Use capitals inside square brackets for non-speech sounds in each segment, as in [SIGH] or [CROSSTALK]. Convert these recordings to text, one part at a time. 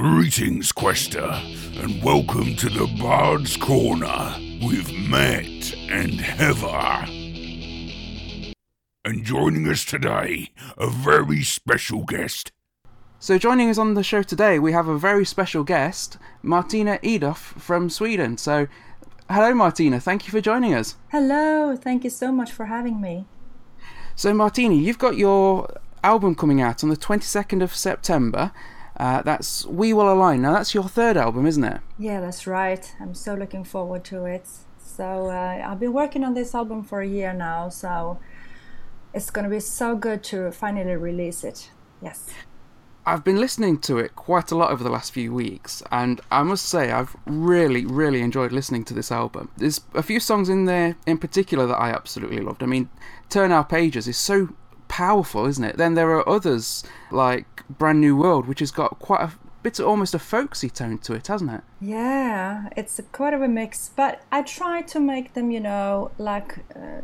Greetings, Quester, and welcome to the Bard's Corner with Matt and Heather. And joining us today, a very special guest. So, joining us on the show today, we have a very special guest, Martina Edoff from Sweden. So, hello, Martina. Thank you for joining us. Hello. Thank you so much for having me. So, Martina, you've got your album coming out on the 22nd of September. Uh, that's We Will Align. Now, that's your third album, isn't it? Yeah, that's right. I'm so looking forward to it. So, uh, I've been working on this album for a year now, so it's going to be so good to finally release it. Yes. I've been listening to it quite a lot over the last few weeks, and I must say I've really, really enjoyed listening to this album. There's a few songs in there in particular that I absolutely loved. I mean, Turn Our Pages is so powerful, isn't it? Then there are others like Brand New World, which has got quite a bit of almost a folksy tone to it, hasn't it? Yeah, it's a, quite of a mix, but I try to make them, you know, like uh,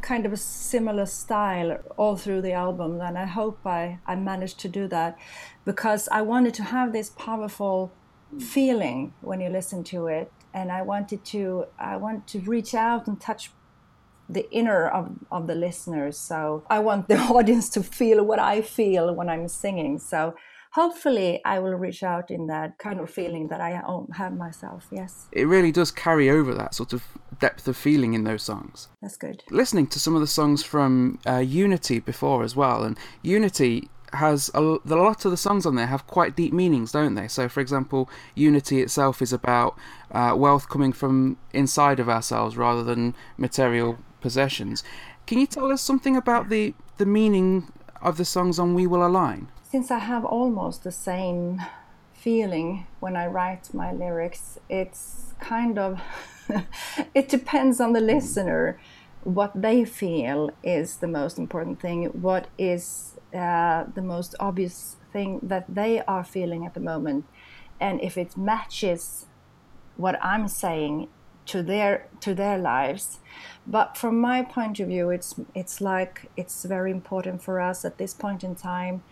kind of a similar style all through the album, and I hope I, I managed to do that because I wanted to have this powerful feeling when you listen to it and I wanted to I want to reach out and touch the inner of, of the listeners. So I want the [LAUGHS] audience to feel what I feel when I'm singing. So hopefully I will reach out in that kind of feeling that I have myself. Yes. It really does carry over that sort of depth of feeling in those songs. That's good. Listening to some of the songs from uh, Unity before as well, and Unity has a, a lot of the songs on there have quite deep meanings, don't they? So, for example, Unity itself is about uh, wealth coming from inside of ourselves rather than material possessions. Can you tell us something about the, the meaning of the songs on We Will Align? Since I have almost the same feeling when I write my lyrics, it's kind of, [LAUGHS] it depends on the listener. What they feel is the most important thing. What is uh, the most obvious thing that they are feeling at the moment. And if it matches what I'm saying to their to their lives. But from my point of view it's it's like it's very important for us at this point in time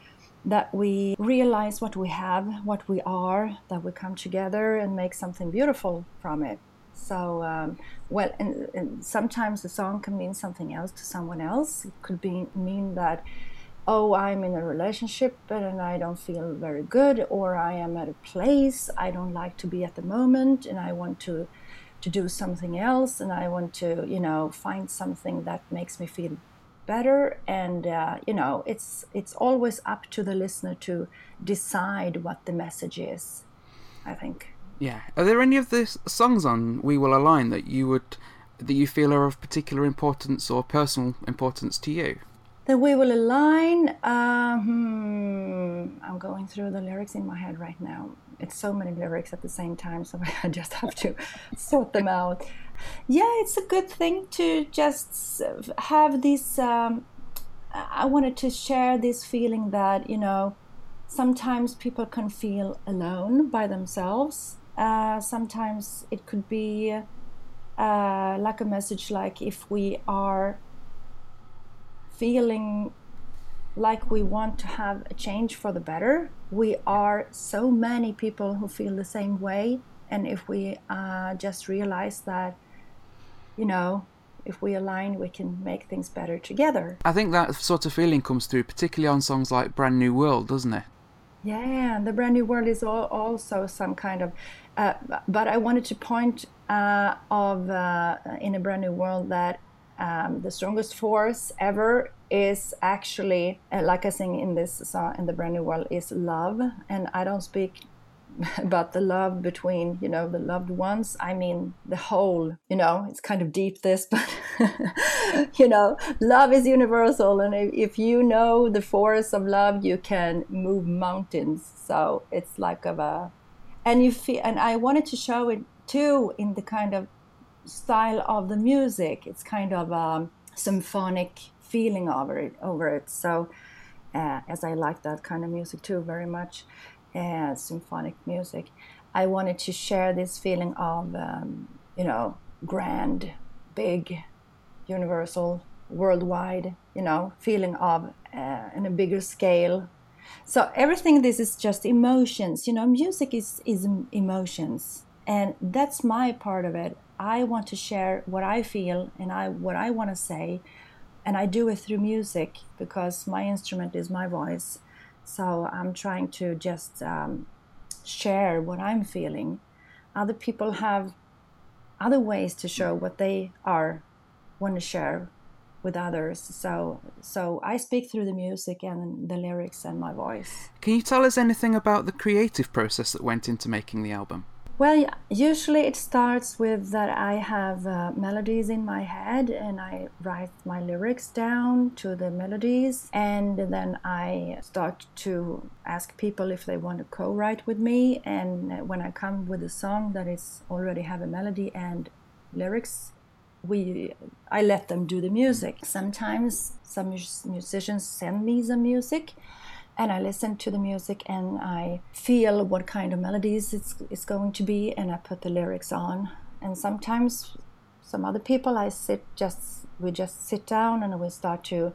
that we realize what we have what we are that we come together and make something beautiful from it. So um, well and, and sometimes the song can mean something else to someone else. It could be mean that oh, I'm in a relationship and I don't feel very good, or I am at a place I don't like to be at the moment and I want to to do something else and I want to, you know, find something that makes me feel better. And uh, you know it's it's always up to the listener to decide what the message is i think. Yeah. Are there any of the songs on we will align that you would that you feel are of particular importance or personal importance to you the we will align uh, hmm, i'm going through the lyrics in my head right now it's so many lyrics at the same time, so [LAUGHS] I just have to sort them out. Yeah, it's a good thing to just have this. Um, I wanted to share this feeling that you know sometimes people can feel alone by themselves. Uh, sometimes it could be uh, like a message like if we are feeling like we want to have a change for the better. We are so many people who feel the same way. And if we uh, just realize that, you know, if we align, we can make things better together. I think that sort of feeling comes through, particularly on songs like Brand New World, doesn't it? Yeah, the Brand New World is all, also some kind of. Uh, but I wanted to point uh, of uh, in a Brand New World that um, the strongest force ever is actually uh, like I sing in this song in the brand new world is love. And I don't speak [LAUGHS] about the love between you know the loved ones. I mean the whole you know it's kind of deep this [LAUGHS] but you know love is universal. And if, if you know the force of love you can move mountains. So it's like of a and you feel and I wanted to show it too in the kind of style of the music it's kind of a symphonic feeling over it over it so uh, as i like that kind of music too very much uh, symphonic music i wanted to share this feeling of um, you know grand big universal worldwide you know feeling of uh, in a bigger scale So everything this is just emotions. You know, music is is emotions, and that's my part of it. I want to share what I feel and I what I want to say, and I do it through music because my instrument is my voice. So I'm trying to just um, share what I'm feeling. Other people have other ways to show what they are want to share with others. So so I speak through the music and the lyrics and my voice. Can you tell us anything about the creative process that went into making the album? Well, usually it starts with that I have uh, melodies in my head and I write my lyrics down to the melodies, and then I start to ask people if they want to co write with me. And when I come with a song that is already have a melody and lyrics, we I let them do the music. Sometimes some musicians send me some music and I listen to the music and I feel what kind of melodies it's, it's going to be and I put the lyrics on. And sometimes some other people I sit just we just sit down and we start to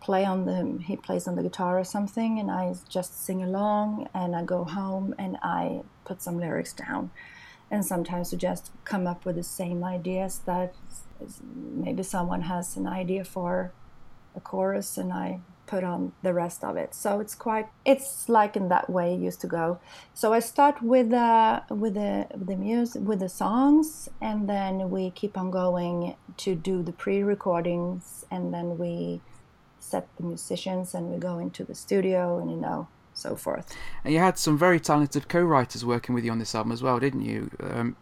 play on the he plays on the guitar or something and I just sing along and I go home and I put some lyrics down. And sometimes we just come up with the same ideas that maybe someone has an idea for a chorus and I put on the rest of it. So it's quite it's like in that way it used to go. So I start with the with the the music with the songs and then we keep on going to do the pre-recordings and then we set the musicians and we go into the studio and you know so forth. And you had some very talented co-writers working with you on this album as well, didn't you? Um,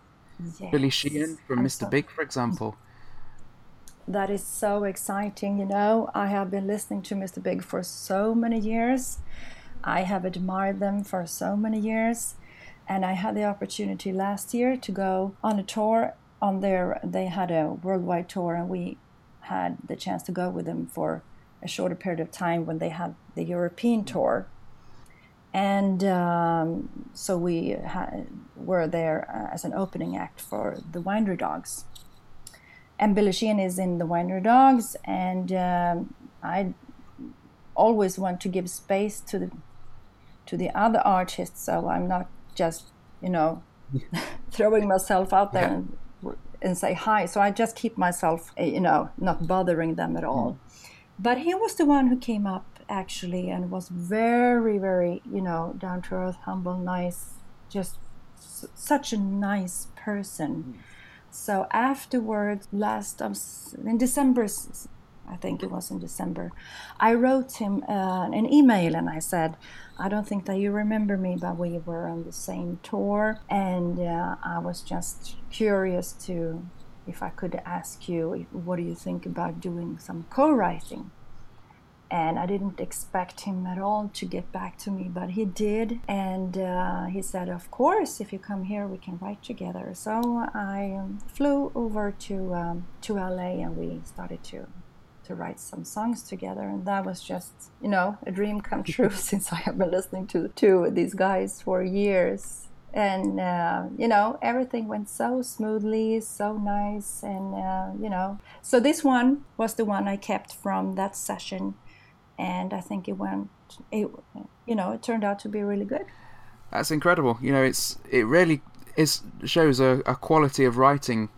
yes. Billy Sheehan from I'm Mr. So- Big, for example that is so exciting. You know, I have been listening to Mr. Big for so many years. I have admired them for so many years. And I had the opportunity last year to go on a tour on their, they had a worldwide tour, and we had the chance to go with them for a shorter period of time when they had the European tour. And um, so we had, were there uh, as an opening act for the Winery Dogs and Billy is in the Winery Dogs, and um, I always want to give space to the to the other artists, so I'm not just you know [LAUGHS] throwing myself out there and, and say hi. So I just keep myself, eh, you know, not bothering them at all. Mm. But he was the one who came up actually and was very, very, you know, down to earth, humble, nice, just s- such a nice person. So afterwards, last um, in December, I think it was in December, I wrote him uh, an email and I said, I don't think that you remember me, but we were on the same tour, and uh, I was just curious to if I could ask you, what do you think about doing some co-writing? And I didn't expect him at all to get back to me, but he did. And uh, he said, Of course, if you come here, we can write together. So I um, flew over to, um, to LA and we started to. To write some songs together, and that was just, you know, a dream come [LAUGHS] true [LAUGHS] since I have been listening to, to these guys for years and uh, you know everything went so smoothly so nice and uh, you know so this one was the one i kept from that session and I think it went, it, you know, it turned out to be really good. That's incredible. You know, it's it really is shows a, a quality of writing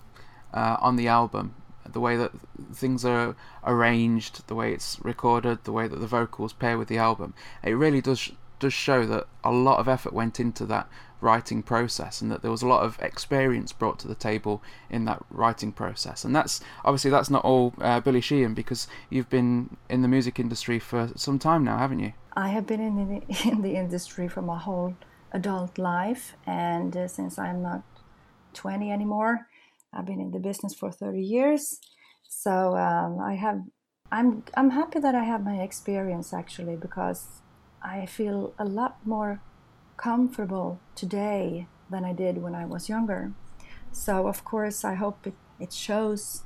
uh, on the album. The way that things are arranged, the way it's recorded, the way that the vocals pair with the album, it really does does show that a lot of effort went into that writing process and that there was a lot of experience brought to the table in that writing process. And that's obviously that's not all uh, Billy Sheehan because you've been in the music industry for some time now haven't you? I have been in the, [LAUGHS] in the industry for my whole adult life and uh, since I'm not 20 anymore I've been in the business for 30 years. So um, I have I'm I'm happy that I have my experience actually because I feel a lot more comfortable today than I did when I was younger. So, of course, I hope it, it shows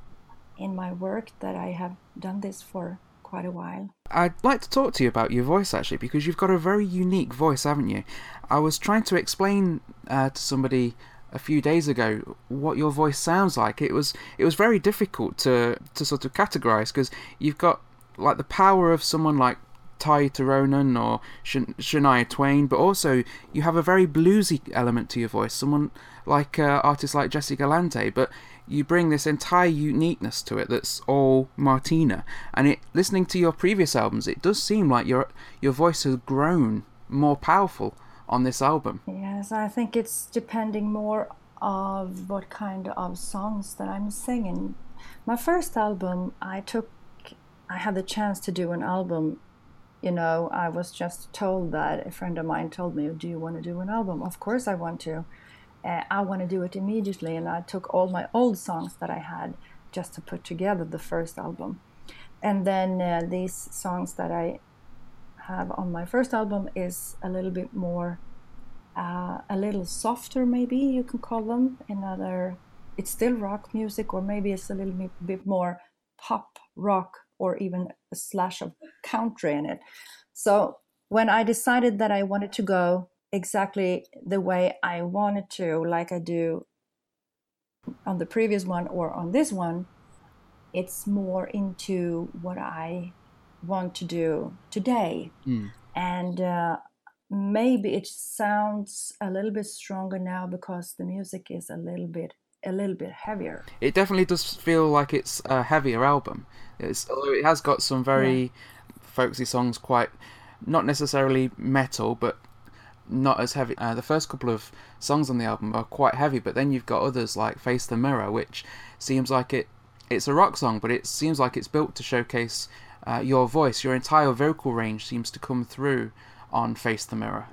in my work that I have done this for quite a while. I'd like to talk to you about your voice actually, because you've got a very unique voice, haven't you? I was trying to explain uh, to somebody a few days ago what your voice sounds like. It was it was very difficult to to sort of categorize because you've got like the power of someone like Tarja Turunen or Shania Twain, but also you have a very bluesy element to your voice. Someone like uh, artists like Jessica Galante, but you bring this entire uniqueness to it that's all Martina. And it listening to your previous albums, it does seem like your your voice has grown more powerful on this album. Yes, I think it's depending more of what kind of songs that I'm singing. My first album, I took, I had the chance to do an album. You know, I was just told that a friend of mine told me, "Do you want to do an album?" Of course, I want to. Uh, I want to do it immediately, and I took all my old songs that I had just to put together the first album, and then uh, these songs that I have on my first album is a little bit more uh, a little softer, maybe you can call them. Another, it's still rock music, or maybe it's a little bit more pop rock, or even a slash of country in it. So when I decided that I wanted to go exactly the way I wanted to, like I do on the previous one or on this one, it's more into what I want to do today. Mm. And uh, maybe it sounds a little bit stronger now because the music is a little bit a little bit heavier. It definitely does feel like it's a heavier album. It's although it has got some very yeah. folksy songs, quite not necessarily metal, but not as heavy. Uh, the first couple of songs on the album are quite heavy, but then you've got others like "Face the Mirror," which seems like it. It's a rock song, but it seems like it's built to showcase uh, your voice. Your entire vocal range seems to come through on Face the Mirror?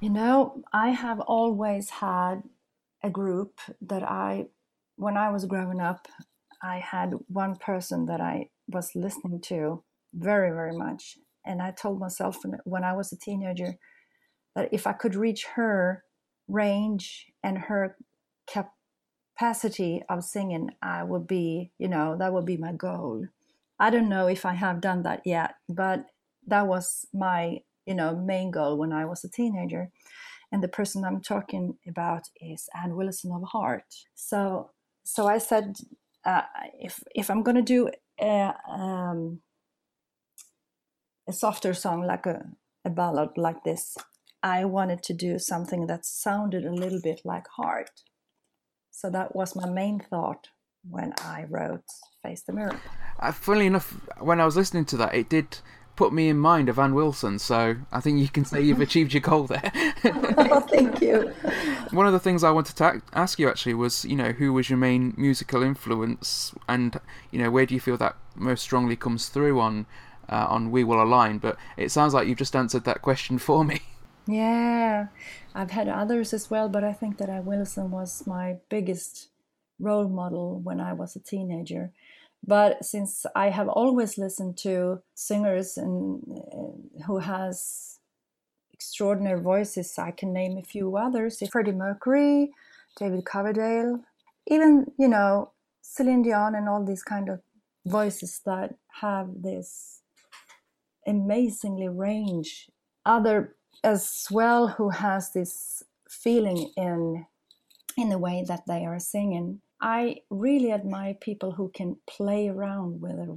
You know, I have always had a group that I, when I was growing up, I had one person that I was listening to very, very much. And I told myself when I was a teenager that if I could reach her range and her capacity of singing, I would be, you know, that would be my goal. I don't know if I have done that yet, but that was my you know main goal when I was a teenager. And the person I'm talking about is Ann Wilson of Heart. So so I said uh, if if I'm gonna do a, um, a softer song like a, a ballad like this, I wanted to do something that sounded a little bit like Heart. So that was my main thought when I wrote Face the Mirror. Uh, funnily enough, when I was listening to that, it did put me in mind of Ann Wilson, so I think you can say you've [LAUGHS] achieved your goal there. oh, thank you. [LAUGHS] One of the things I wanted to ask you actually was, you know, who was your main musical influence, and you know, where do you feel that most strongly comes through on uh, on We Will Align? But it sounds like you've just answered that question [LAUGHS] for me. Yeah, I've had others as well, but I think that Ann Wilson was my biggest role model when I was a teenager but since I have always listened to singers and uh, who has extraordinary voices, I can name a few others: Freddie Mercury, David Coverdale, even you know Celine Dion, and all these kind of voices that have this amazingly range. Other as well who has this feeling in in the way that they are singing I really admire people who can play around with their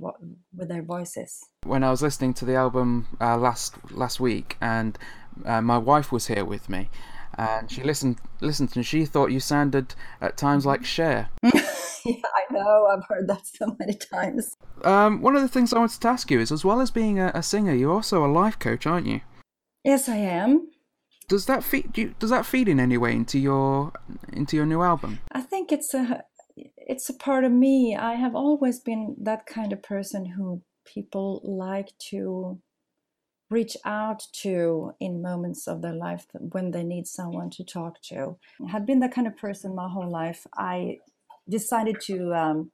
with their voices. When I was listening to the album uh, last last week, and uh, my wife was here with me, and she listened listened and she thought you sounded at times like Cher. [LAUGHS] yeah, I know. I've heard that so many times. Um, one of the things I wanted to ask you is, as well as being a, a singer, you're also a life coach, aren't you? Yes, I am does that feed do you, does that feed in any way into your into your new album i think it's a it's a part of me. I have always been that kind of person who people like to reach out to in moments of their life when they need someone to talk to. I had been that kind of person my whole life. I decided to um,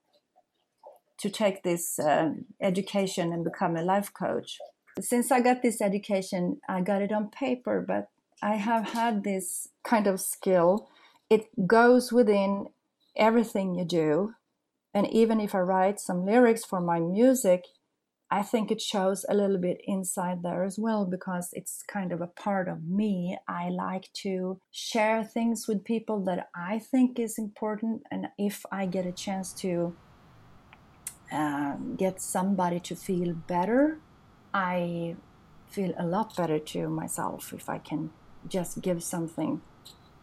to take this uh, education and become a life coach. Since I got this education, I got it on paper, but I have had this kind of skill. It goes within everything you do. And even if I write some lyrics for my music, I think it shows a little bit inside there as well because it's kind of a part of me. I like to share things with people that I think is important, and if I get a chance to um, get somebody to feel better I feel a lot better to myself if I can just give something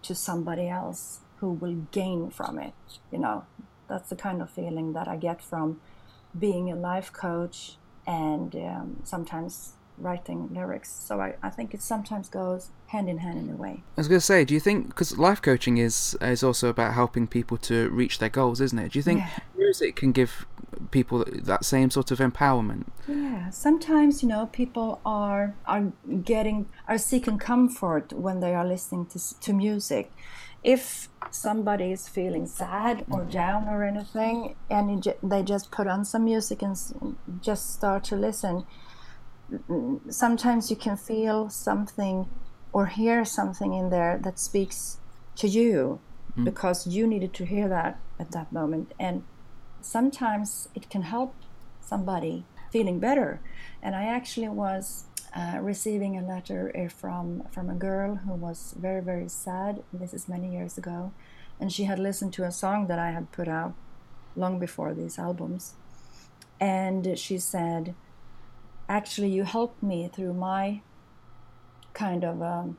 to somebody else who will gain from it. You know, that's the kind of feeling that I get from being a life coach and um, sometimes writing lyrics. So I, I think it sometimes goes hand in hand in a way. I was going to say, do you think because life coaching is is also about helping people to reach their goals, isn't it? Do you think Yeah. music can give people that same sort of empowerment? Yeah, sometimes you know people are are getting are seeking comfort when they are listening to to music. If somebody is feeling sad or down or anything, and you ju- they just put on some music and s- just start to listen, mm, sometimes you can feel something or hear something in there that speaks to you because you needed to hear that at that moment and sometimes it can help somebody feeling better. And I actually was uh, receiving a letter uh, from from a girl who was very very sad. This is many years ago, and she had listened to a song that I had put out long before these albums, and she said, "Actually, you helped me through my kind of um,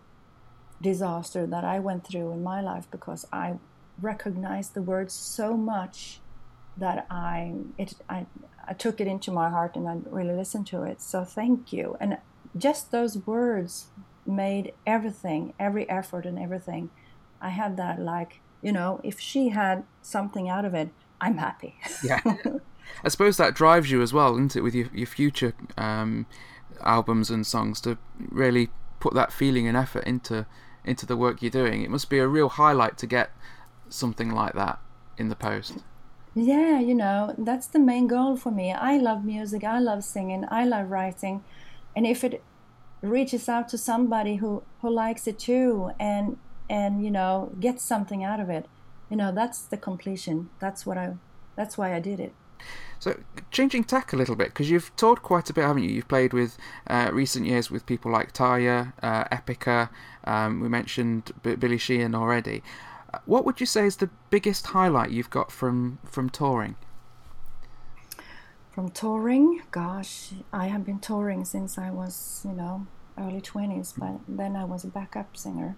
disaster that I went through in my life because I recognized the words so much that I it I, I took it into my heart and I really listened to it. So thank you. And just those words made everything, every effort and everything. I had that like, you know, if she had something out of it, I'm happy. Yeah. [LAUGHS] I suppose that drives you as well, isn't it, with your, your future um, albums and songs to really put that feeling and effort into into the work you're doing. It must be a real highlight to get something like that in the post. Yeah, you know, that's the main goal for me. I love music, I love singing, I love writing. And if it reaches out to somebody who, who likes it too and and you know, gets something out of it, you know, that's the completion. That's what I that's why I did it. So, changing tack a little bit, because you've toured quite a bit, haven't you? You've played with uh, recent years with people like Tarja, uh, Epica. Um, we mentioned B- Billy Sheehan already. Uh, What would you say is the biggest highlight you've got from from touring? From touring, gosh, I have been touring since I was, you know, early 20s, but then I was a backup singer.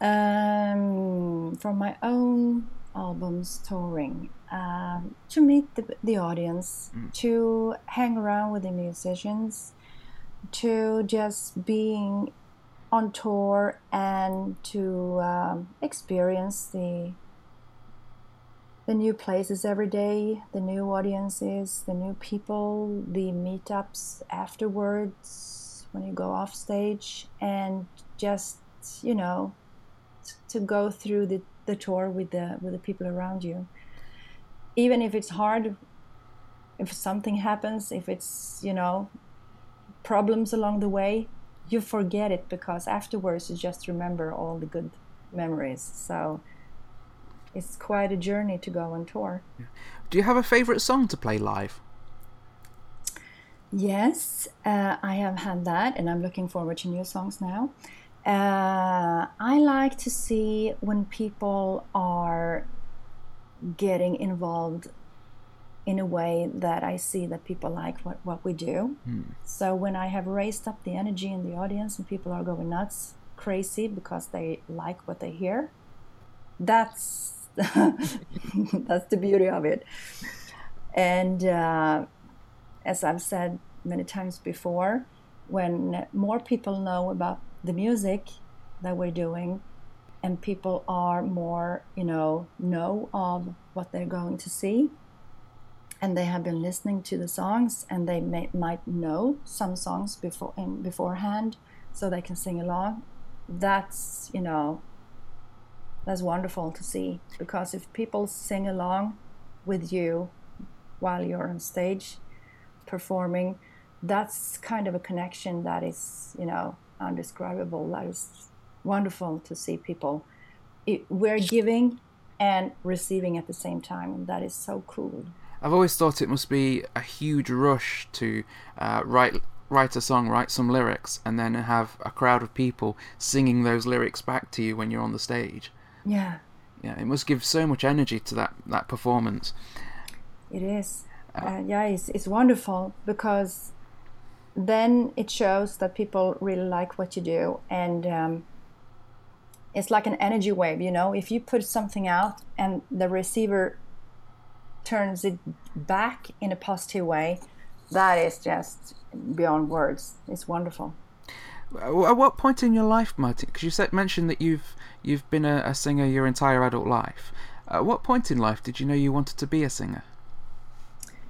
Um, from my own albums touring, um, to meet the, the audience, to hang around with the musicians, to just being on tour and to um, experience the the new places every day, the new audiences, the new people, the meetups afterwards when you go off stage, and just you know to go through the, the tour with the with the people around you. Even if it's hard, if something happens, if it's you know problems along the way, you forget it because afterwards you just remember all the good memories. So it's quite a journey to go on tour. Do you have a favourite song to play live? Yes, uh, I have had that, and I'm looking forward to new songs now. Uh, I like to see when people are getting involved in a way that I see that people like what, what we do. So when I have raised up the energy in the audience and people are going nuts, crazy because they like what they hear, that's [LAUGHS] that's the beauty of it. And uh, as I've said many times before, when more people know about the music that we're doing, and people are more, you know, know of what they're going to see, and they have been listening to the songs, and they may, might know some songs before in, beforehand, so they can sing along. That's you know, that's wonderful to see because if people sing along with you while you're on stage performing that's kind of a connection that is you know undescribable. That is wonderful to see people it, we're giving and receiving at the same time. And that is so cool. I've always thought it must be a huge rush to uh, write write a song, write some lyrics, and then have a crowd of people singing those lyrics back to you when you're on the stage. Yeah. Yeah, it must give so much energy to that that performance. it is. Uh, yeah it's, it's wonderful because then it shows that people really like what you do and um, it's like an energy wave you know? If you put something out and the receiver turns it back in a positive way that is just beyond words. It's wonderful at what point in your life martin because you said mentioned that you've you've been a, a singer your entire adult life at what point in life did you know you wanted to be a singer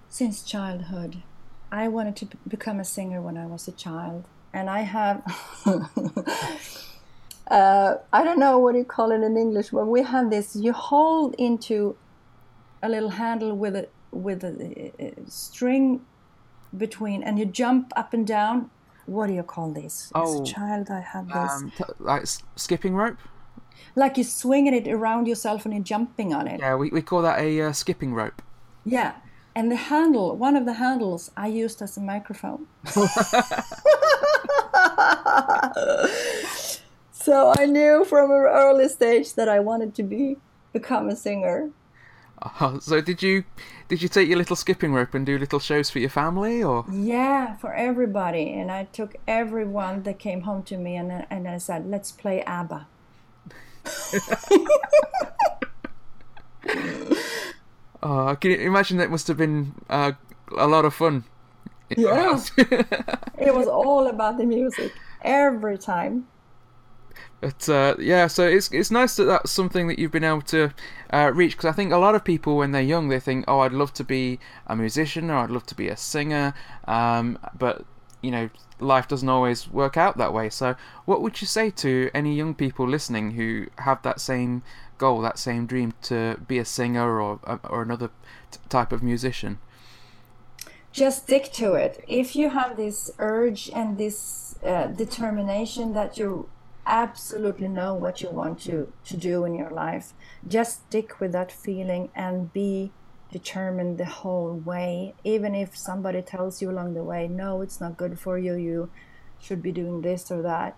since childhood i wanted to become a singer when i was a child and i have [LAUGHS] uh, I don't know what you call it in English, but we have this. You hold into a little handle with a with a, a string between, and you jump up and down. What do you call this? Oh, As a child, I had this. um, t- like s- skipping rope like you're swinging it around yourself and you're jumping on it. yeah we, we call that a uh, skipping rope Yeah. And the handle, one of the handles, I used as a microphone. [LAUGHS] [LAUGHS] so I knew from an early stage that I wanted to be become a singer. [LAUGHS] Oh, so did you did you take your little skipping rope and do little shows for your family or Yeah, for everybody. And I took everyone that came home to me and, and I said, let's play ABBA. [LAUGHS] oh can imagine that must have been uh, a lot of fun Yeah. [LAUGHS] It was all about the music every time. But uh, yeah, so it's it's nice that that's something that you've been able to uh, reach because I think a lot of people when they're young they think, oh, I'd love to be a musician or I'd love to be a singer, um, but you know life doesn't always work out that way. So what would you say to any young people listening who have that same goal, that same dream to be a singer or or another t- type of musician? just stick to it. If you have this urge and this uh, determination that you absolutely know what you want to, to do in your life, just stick with that feeling and be determined the whole way. Even if somebody tells you along the way, no, it's not good for you, you should be doing this or that.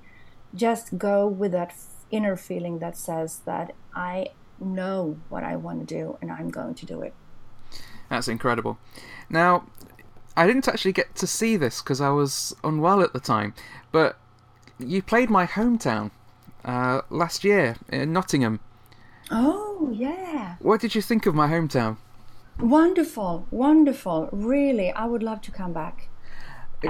Just go with that inner feeling that says that I know what I want to do and I'm going to do it. That's incredible. Now, I didn't actually get to see this because I was unwell at the time, but you played my hometown uh, last year in Nottingham. Oh, yeah. What did you think of my hometown? Wonderful, wonderful. Really, I would love to come back. Uh,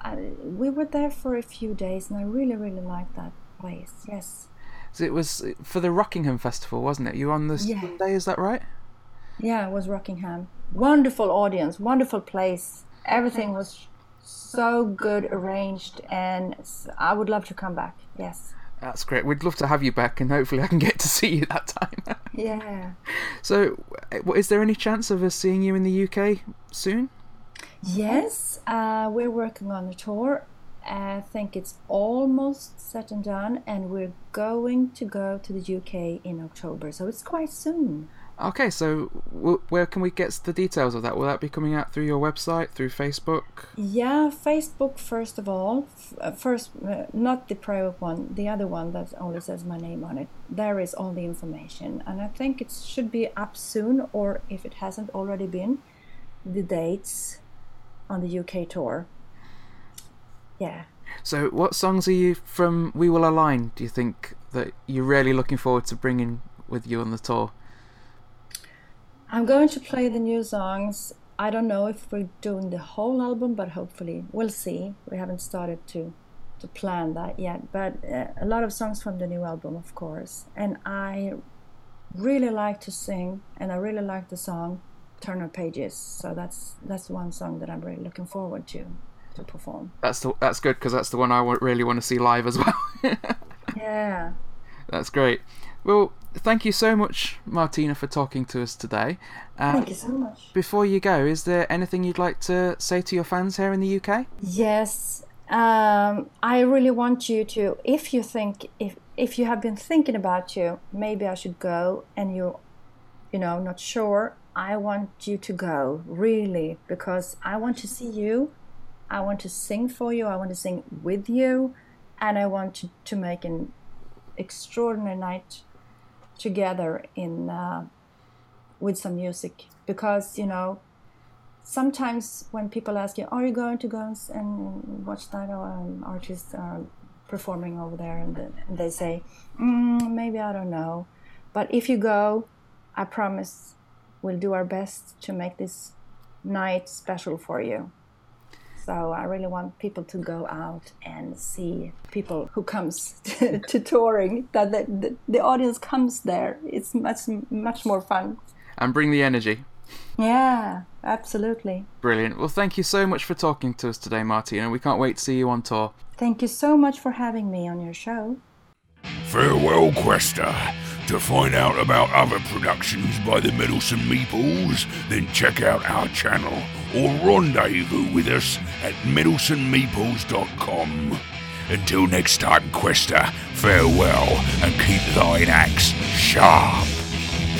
I, we were there for a few days, and I really, really liked that place. Yes. So it was for the Rockingham Festival, wasn't it? You were on the Yeah. Sunday, is that right? Yeah, it was Rockingham. Wonderful audience, wonderful place. Everything was so good arranged, and I would love to come back. Yes. That's great. We'd love to have you back, and hopefully I can get to [LAUGHS] see you that time. [LAUGHS] Yeah. so, is there any chance of us seeing you in the UK soon? Yes, uh, we're working on a tour. I think it's almost set and done, and we're going to go to the UK in October, so it's quite soon. Okay, so w- where can we get the details of that? Will that be coming out through your website, through Facebook? Yeah, Facebook first of all. F- uh, first, uh, not the private one, the other one that only says my name on it. There is all the information, and I think it should be up soon, or if it hasn't already been, the dates on the UK tour. Yeah. So, what songs are you from We Will Align? Do you think that you're really looking forward to bringing with you on the tour? I'm going to play the new songs. I don't know if we're doing the whole album, but hopefully we'll see. We haven't started to to plan that yet, but uh, a lot of songs from the new album, of course. And I really like to sing, and I really like the song "Turn Our Pages." So that's that's one song that I'm really looking forward to to perform. That's the, that's good because that's the one I really want to see live as well. [LAUGHS] Yeah. that's great. Well, thank you so much, Martina, for talking to us today. Uh, Thank you so much. before you go, is there anything you'd like to say to your fans here in the UK? Yes, um, I really want you to. If you think, if if you have been thinking about you, maybe I should go, and you, you know, not sure. I want you to go really because I want to see you. I want to sing for you. I want to sing with you, and I want to, to make an extraordinary night together in uh, with some music because you know sometimes when people ask you, "Are you going to go and watch that um, artist uh, performing over there?" and, they say, mm, "Maybe I don't know," but if you go, I promise we'll do our best to make this night special for you. So I really want people to go out and see people who comes [LAUGHS] to, to touring. That the, the, the audience comes there. It's much much more fun. And bring the energy. Yeah, absolutely. Brilliant. Well, thank you so much for talking to us today, Martina. We can't wait to see you on tour. Thank you so much for having me on your show. Farewell, Questa. To find out about other productions by the Meddlesome Meeples, then check out our channel or rendezvous with us at meddlesomemeeples.com. Until next time, Questa, farewell and keep thine axe sharp.